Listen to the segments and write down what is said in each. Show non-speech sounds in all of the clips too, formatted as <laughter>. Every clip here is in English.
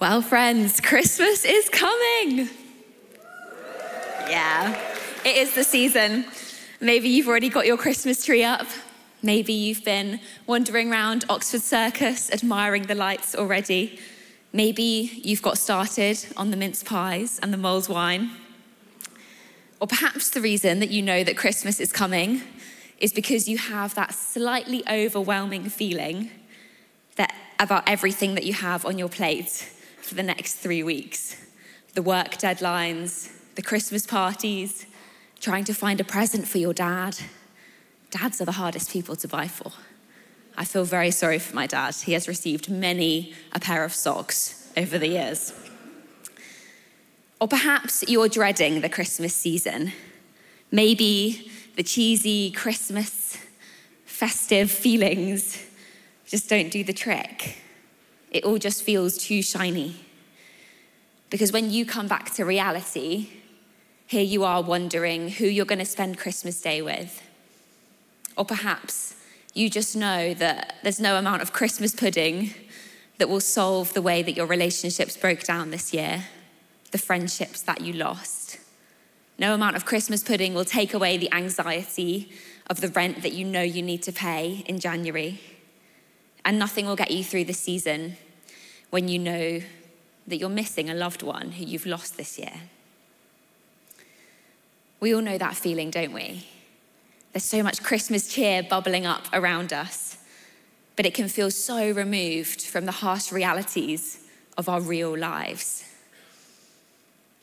Well, friends, Christmas is coming. Yeah, it is the season. Maybe you've already got your Christmas tree up. Maybe you've been wandering around Oxford Circus admiring the lights already. Maybe you've got started on the mince pies and the mulled wine. Or perhaps the reason that you know that Christmas is coming is because you have that slightly overwhelming feeling that about everything that you have on your plate for the next three weeks the work deadlines, the Christmas parties, trying to find a present for your dad. Dads are the hardest people to buy for. I feel very sorry for my dad. He has received many a pair of socks over the years. Or perhaps you're dreading the Christmas season. Maybe the cheesy Christmas festive feelings just don't do the trick. It all just feels too shiny. Because when you come back to reality, here you are wondering who you're going to spend Christmas Day with. Or perhaps you just know that there's no amount of Christmas pudding that will solve the way that your relationships broke down this year, the friendships that you lost. No amount of Christmas pudding will take away the anxiety of the rent that you know you need to pay in January and nothing will get you through the season when you know that you're missing a loved one who you've lost this year. We all know that feeling, don't we? There's so much Christmas cheer bubbling up around us, but it can feel so removed from the harsh realities of our real lives.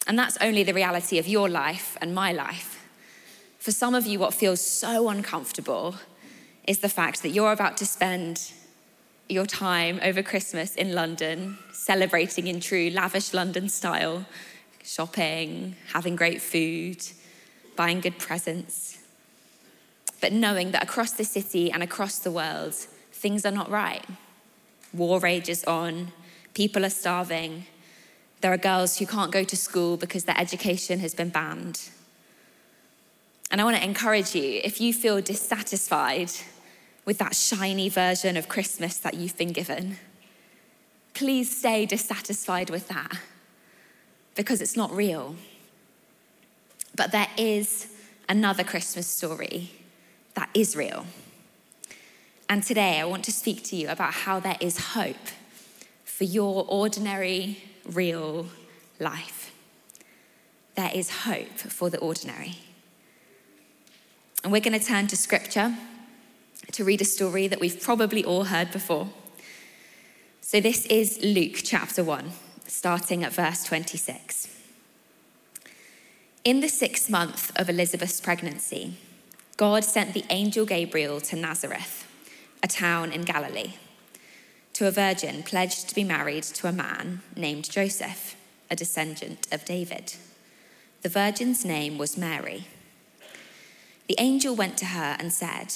And that's only the reality of your life and my life. For some of you, what feels so uncomfortable is the fact that you're about to spend your time over Christmas in London, celebrating in true lavish London style, shopping, having great food, buying good presents. But knowing that across the city and across the world, things are not right. War rages on, people are starving, there are girls who can't go to school because their education has been banned. And I want to encourage you if you feel dissatisfied with that shiny version of Christmas that you've been given. Please stay dissatisfied with that because it's not real. But there is another Christmas story that is real. And today I want to speak to you about how there is hope for your ordinary, real life. There is hope for the ordinary. And we're going to turn to scripture to read a story that we've probably all heard before. So this is Luke chapter 1, starting at verse 26. In the sixth month of Elizabeth's pregnancy, God sent the angel Gabriel to Nazareth, a town in Galilee, to a virgin pledged to be married to a man named Joseph, a descendant of David. The virgin's name was Mary. The angel went to her and said,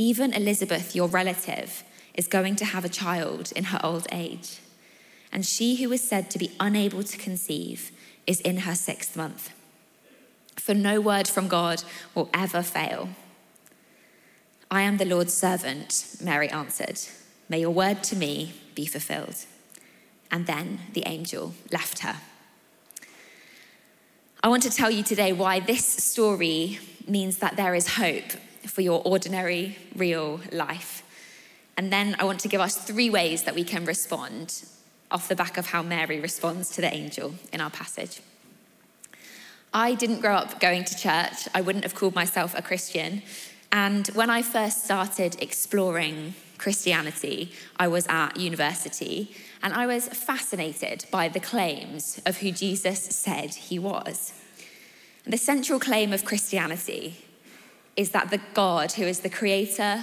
Even Elizabeth, your relative, is going to have a child in her old age. And she who is said to be unable to conceive is in her sixth month. For no word from God will ever fail. I am the Lord's servant, Mary answered. May your word to me be fulfilled. And then the angel left her. I want to tell you today why this story means that there is hope for your ordinary, real life. And then I want to give us three ways that we can respond off the back of how Mary responds to the angel in our passage. I didn't grow up going to church. I wouldn't have called myself a Christian. And when I first started exploring Christianity, I was at university and I was fascinated by the claims of who Jesus said he was. The central claim of Christianity is that the God who is the creator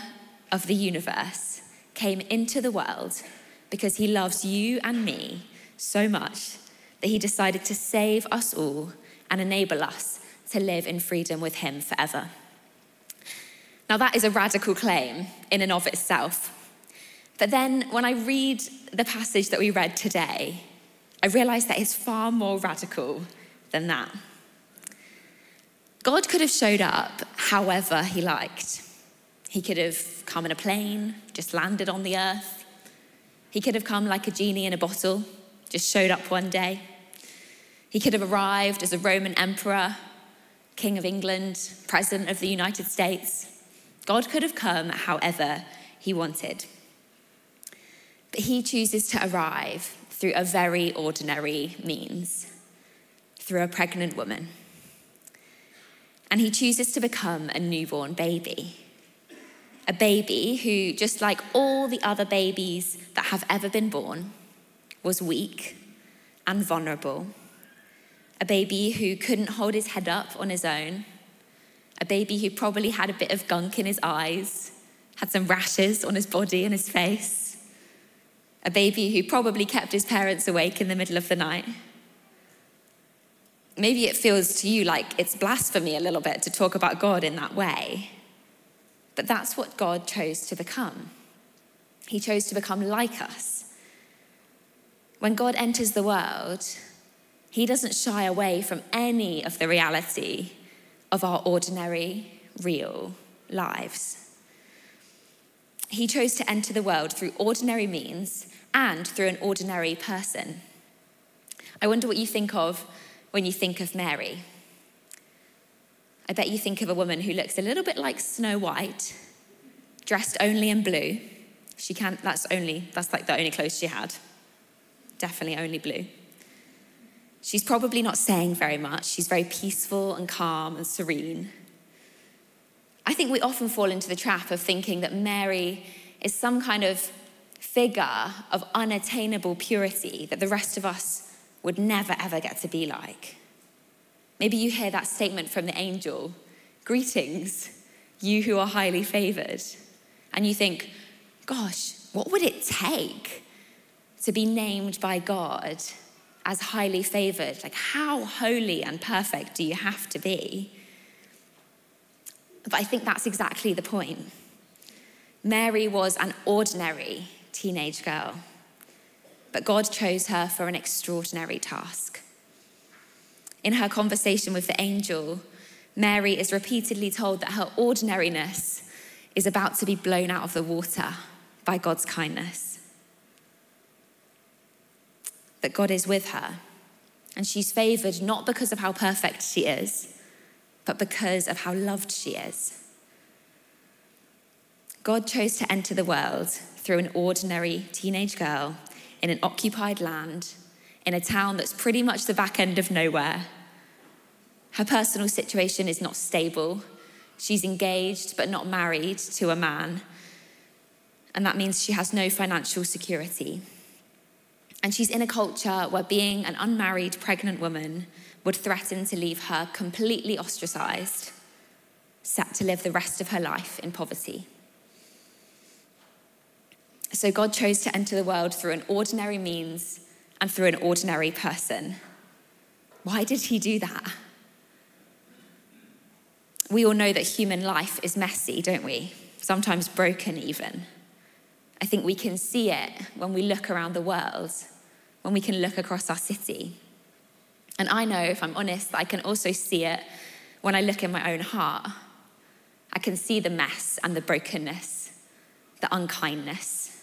of the universe came into the world because he loves you and me so much that he decided to save us all and enable us to live in freedom with him forever. Now, that is a radical claim in and of itself. But then, when I read the passage that we read today, I realize that it's far more radical than that. God could have showed up however he liked. He could have come in a plane, just landed on the earth. He could have come like a genie in a bottle, just showed up one day. He could have arrived as a Roman emperor, king of England, president of the United States. God could have come however he wanted. But he chooses to arrive through a very ordinary means, through a pregnant woman. And he chooses to become a newborn baby. A baby who, just like all the other babies that have ever been born, was weak and vulnerable. A baby who couldn't hold his head up on his own a baby who probably had a bit of gunk in his eyes, had some rashes on his body and his face, a baby who probably kept his parents awake in the middle of the night. Maybe it feels to you like it's blasphemy a little bit to talk about God in that way. But that's what God chose to become. He chose to become like us. When God enters the world, he doesn't shy away from any of the reality of our ordinary, real lives. He chose to enter the world through ordinary means and through an ordinary person. I wonder what you think of when you think of Mary. I bet you think of a woman who looks a little bit like Snow White, dressed only in blue. She can't, that's only, that's like the only clothes she had. Definitely only blue. She's probably not saying very much. She's very peaceful and calm and serene. I think we often fall into the trap of thinking that Mary is some kind of figure of unattainable purity that the rest of us would never ever get to be like. Maybe you hear that statement from the angel Greetings, you who are highly favored. And you think, gosh, what would it take to be named by God as highly favored. Like, how holy and perfect do you have to be? But I think that's exactly the point. Mary was an ordinary teenage girl, but God chose her for an extraordinary task. In her conversation with the angel, Mary is repeatedly told that her ordinariness is about to be blown out of the water by God's kindness that God is with her. And she's favored not because of how perfect she is, but because of how loved she is. God chose to enter the world through an ordinary teenage girl in an occupied land, in a town that's pretty much the back end of nowhere. Her personal situation is not stable. She's engaged but not married to a man. And that means she has no financial security. And she's in a culture where being an unmarried pregnant woman would threaten to leave her completely ostracized, set to live the rest of her life in poverty. So God chose to enter the world through an ordinary means and through an ordinary person. Why did he do that? We all know that human life is messy, don't we? Sometimes broken, even. I think we can see it when we look around the world, when we can look across our city. And I know, if I'm honest, I can also see it when I look in my own heart. I can see the mess and the brokenness, the unkindness.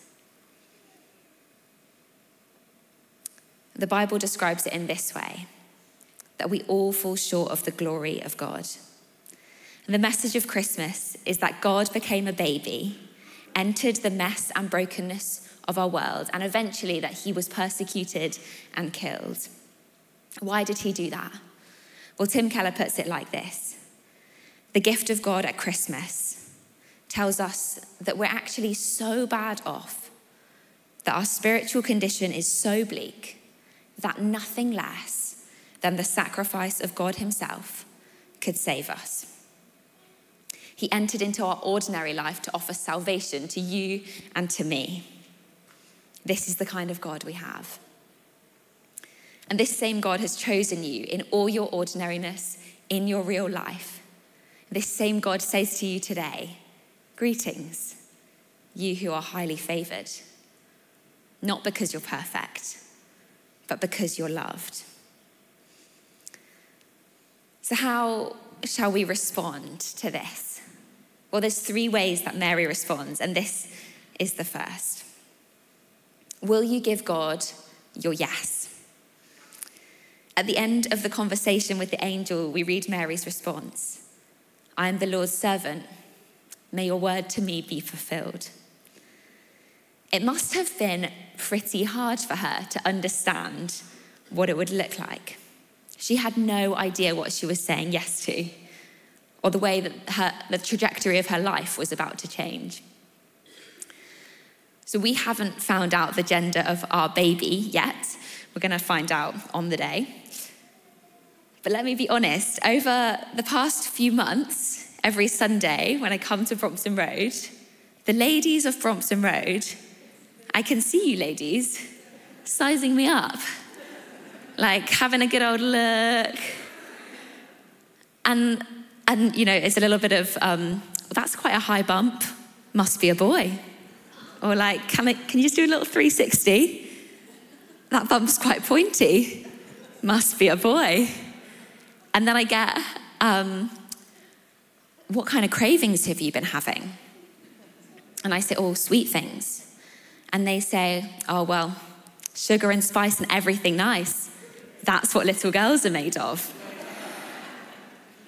The Bible describes it in this way that we all fall short of the glory of God. And the message of Christmas is that God became a baby entered the mess and brokenness of our world, and eventually that he was persecuted and killed. Why did he do that? Well, Tim Keller puts it like this The gift of God at Christmas tells us that we're actually so bad off, that our spiritual condition is so bleak, that nothing less than the sacrifice of God Himself could save us. He entered into our ordinary life to offer salvation to you and to me. This is the kind of God we have. And this same God has chosen you in all your ordinariness, in your real life. This same God says to you today, Greetings, you who are highly favored. Not because you're perfect, but because you're loved. So, how shall we respond to this? Well, there's three ways that Mary responds, and this is the first. Will you give God your yes? At the end of the conversation with the angel, we read Mary's response I am the Lord's servant. May your word to me be fulfilled. It must have been pretty hard for her to understand what it would look like. She had no idea what she was saying yes to, or the way that her, the trajectory of her life was about to change. So we haven't found out the gender of our baby yet. We're going to find out on the day. But let me be honest, over the past few months, every Sunday when I come to Brompton Road, the ladies of Brompton Road, I can see you ladies sizing me up, like having a good old look. And, and you know, it's a little bit of, um, that's quite a high bump, must be a boy. Or like, can, I, can you just do a little 360? That bump's quite pointy, must be a boy. And then I get, um, what kind of cravings have you been having? And I say, oh, sweet things. And they say, oh, well, sugar and spice and everything nice. That's what little girls are made of.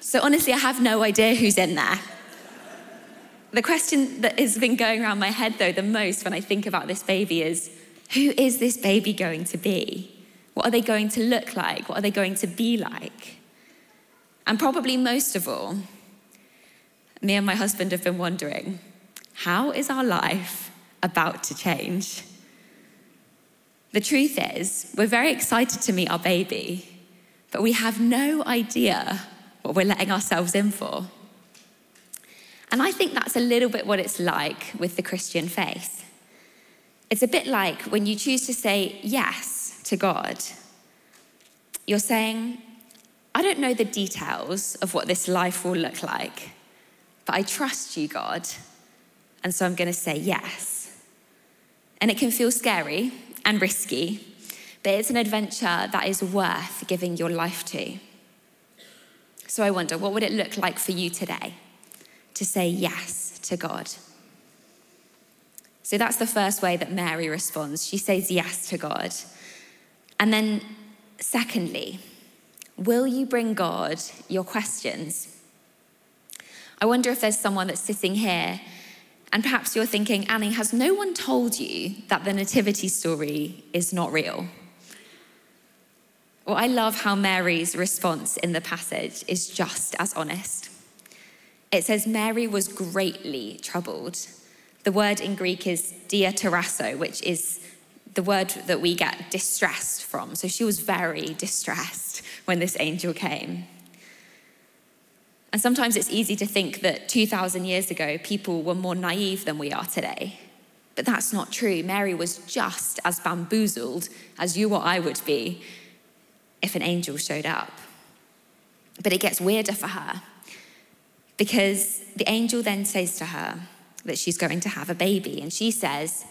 So honestly, I have no idea who's in there. The question that has been going around my head, though, the most when I think about this baby is who is this baby going to be? What are they going to look like? What are they going to be like? And probably most of all, me and my husband have been wondering how is our life about to change? The truth is, we're very excited to meet our baby, but we have no idea what we're letting ourselves in for. And I think that's a little bit what it's like with the Christian faith. It's a bit like when you choose to say yes to God, you're saying, I don't know the details of what this life will look like, but I trust you, God, and so I'm going to say yes. And it can feel scary and risky, but it's an adventure that is worth giving your life to. So I wonder, what would it look like for you today to say yes to God? So that's the first way that Mary responds. She says yes to God. And then, secondly, Will you bring God your questions? I wonder if there's someone that's sitting here and perhaps you're thinking, Annie, has no one told you that the nativity story is not real? Well, I love how Mary's response in the passage is just as honest. It says, Mary was greatly troubled. The word in Greek is diatarasso, which is the word that we get distressed from. So she was very distressed when this angel came. And sometimes it's easy to think that 2,000 years ago, people were more naive than we are today. But that's not true. Mary was just as bamboozled as you or I would be if an angel showed up. But it gets weirder for her because the angel then says to her that she's going to have a baby. And she says,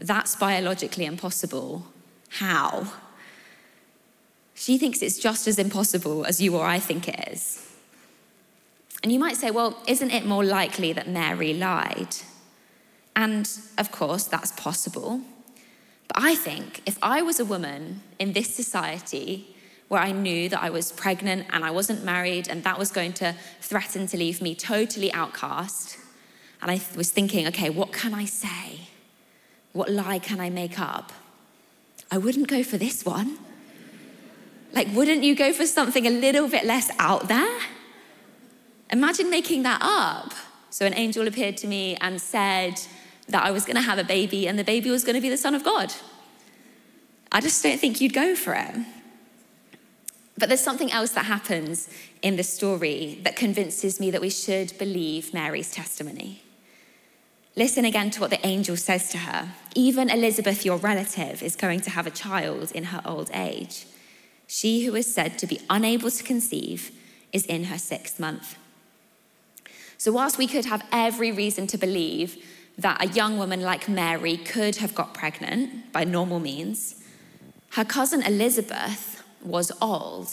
That's biologically impossible. How? She thinks it's just as impossible as you or I think it is. And you might say, well, isn't it more likely that Mary lied? And of course, that's possible. But I think if I was a woman in this society where I knew that I was pregnant and I wasn't married and that was going to threaten to leave me totally outcast, and I was thinking, okay, what can I say? What lie can I make up? I wouldn't go for this one. Like, wouldn't you go for something a little bit less out there? Imagine making that up. So, an angel appeared to me and said that I was going to have a baby and the baby was going to be the Son of God. I just don't think you'd go for it. But there's something else that happens in the story that convinces me that we should believe Mary's testimony. Listen again to what the angel says to her. Even Elizabeth, your relative, is going to have a child in her old age. She who is said to be unable to conceive is in her sixth month. So, whilst we could have every reason to believe that a young woman like Mary could have got pregnant by normal means, her cousin Elizabeth was old.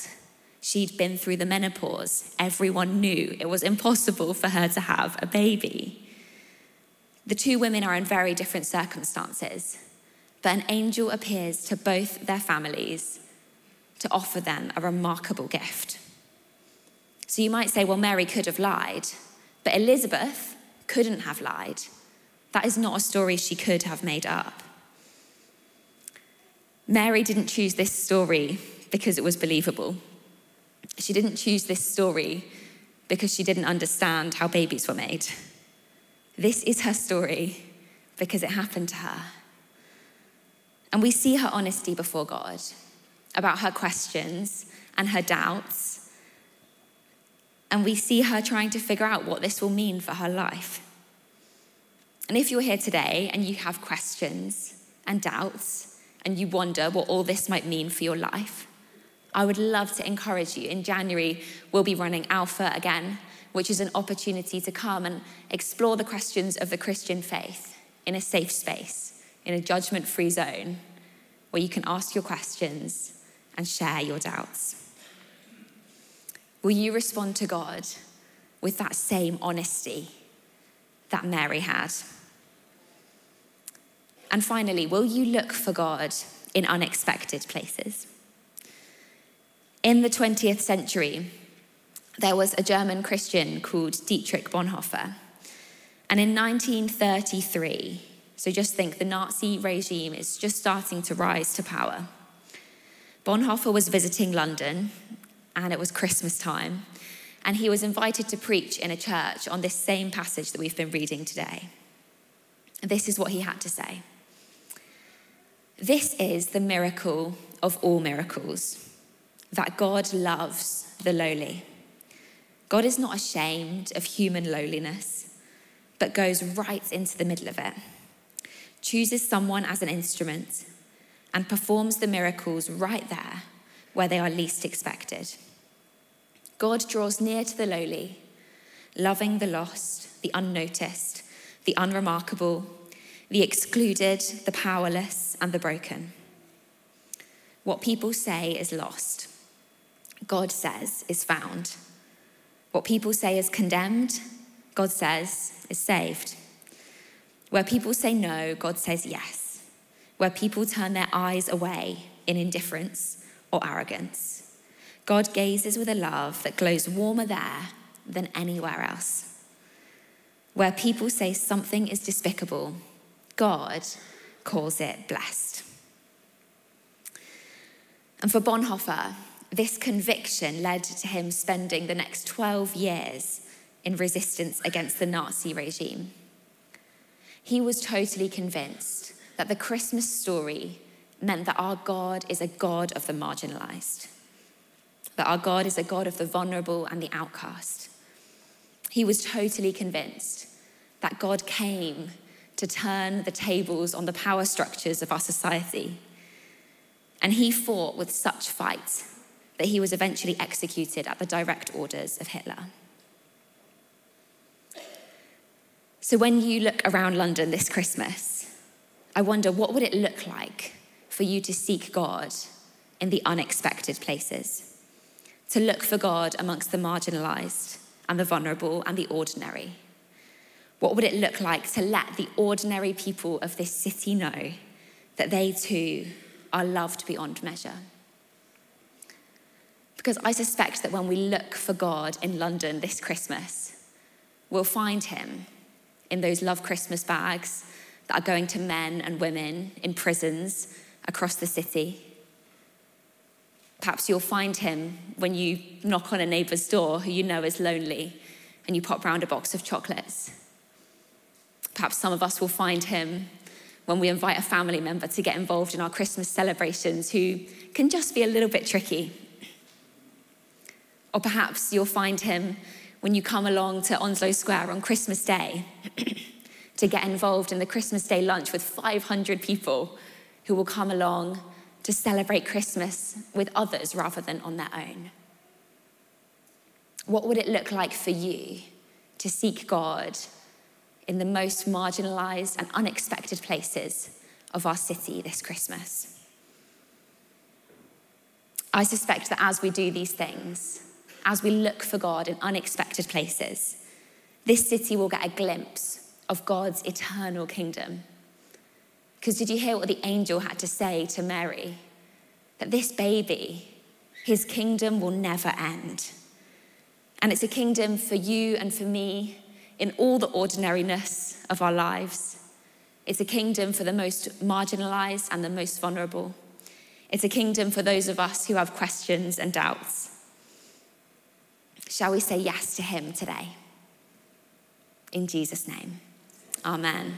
She'd been through the menopause. Everyone knew it was impossible for her to have a baby. The two women are in very different circumstances, but an angel appears to both their families to offer them a remarkable gift. So you might say, well, Mary could have lied, but Elizabeth couldn't have lied. That is not a story she could have made up. Mary didn't choose this story because it was believable. She didn't choose this story because she didn't understand how babies were made. This is her story because it happened to her. And we see her honesty before God about her questions and her doubts. And we see her trying to figure out what this will mean for her life. And if you're here today and you have questions and doubts and you wonder what all this might mean for your life, I would love to encourage you. In January, we'll be running Alpha again, which is an opportunity to come and explore the questions of the Christian faith in a safe space, in a judgment free zone, where you can ask your questions and share your doubts. Will you respond to God with that same honesty that Mary had? And finally, will you look for God in unexpected places? In the 20th century, there was a German Christian called Dietrich Bonhoeffer. And in 1933, so just think the Nazi regime is just starting to rise to power. Bonhoeffer was visiting London, and it was Christmas time, and he was invited to preach in a church on this same passage that we've been reading today. This is what he had to say This is the miracle of all miracles that God loves the lowly. God is not ashamed of human lowliness, but goes right into the middle of it, chooses someone as an instrument, and performs the miracles right there where they are least expected. God draws near to the lowly, loving the lost, the unnoticed, the unremarkable, the excluded, the powerless, and the broken. What people say is lost God says is found. What people say is condemned, God says is saved. Where people say no, God says yes. Where people turn their eyes away in indifference or arrogance, God gazes with a love that glows warmer there than anywhere else. Where people say something is despicable, God calls it blessed. And for Bonhoeffer, this conviction led to him spending the next 12 years in resistance against the Nazi regime. He was totally convinced that the Christmas story meant that our God is a God of the marginalized, that our God is a God of the vulnerable and the outcast. He was totally convinced that God came to turn the tables on the power structures of our society. And he fought with such fight that he was eventually executed at the direct orders of Hitler. So when you look around London this Christmas, I wonder what would it look like for you to seek God in the unexpected places, to look for God amongst the marginalized and the vulnerable and the ordinary. What would it look like to let the ordinary people of this city know that they too are loved beyond measure? Because I suspect that when we look for God in London this Christmas, we'll find him in those Love Christmas bags that are going to men and women in prisons across the city. Perhaps you'll find him when you knock on a neighbour's door who you know is lonely and you pop round a box of chocolates. Perhaps some of us will find him when we invite a family member to get involved in our Christmas celebrations who can just be a little bit tricky. Or perhaps you'll find him when you come along to Onslow Square on Christmas Day <clears throat> to get involved in the Christmas Day lunch with 500 people who will come along to celebrate Christmas with others rather than on their own? What would it look like for you to seek God in the most marginalized and unexpected places of our city this Christmas? I suspect that as we do these things, as we look for God in unexpected places, this city will get a glimpse of God's eternal kingdom because did you hear what the angel had to say to Mary? That this baby, his kingdom will never end. And it's a kingdom for you and for me in all the ordinariness of our lives. It's a kingdom for the most marginalized and the most vulnerable. It's a kingdom for those of us who have questions and doubts. Shall we say yes to him today? In Jesus' name, amen.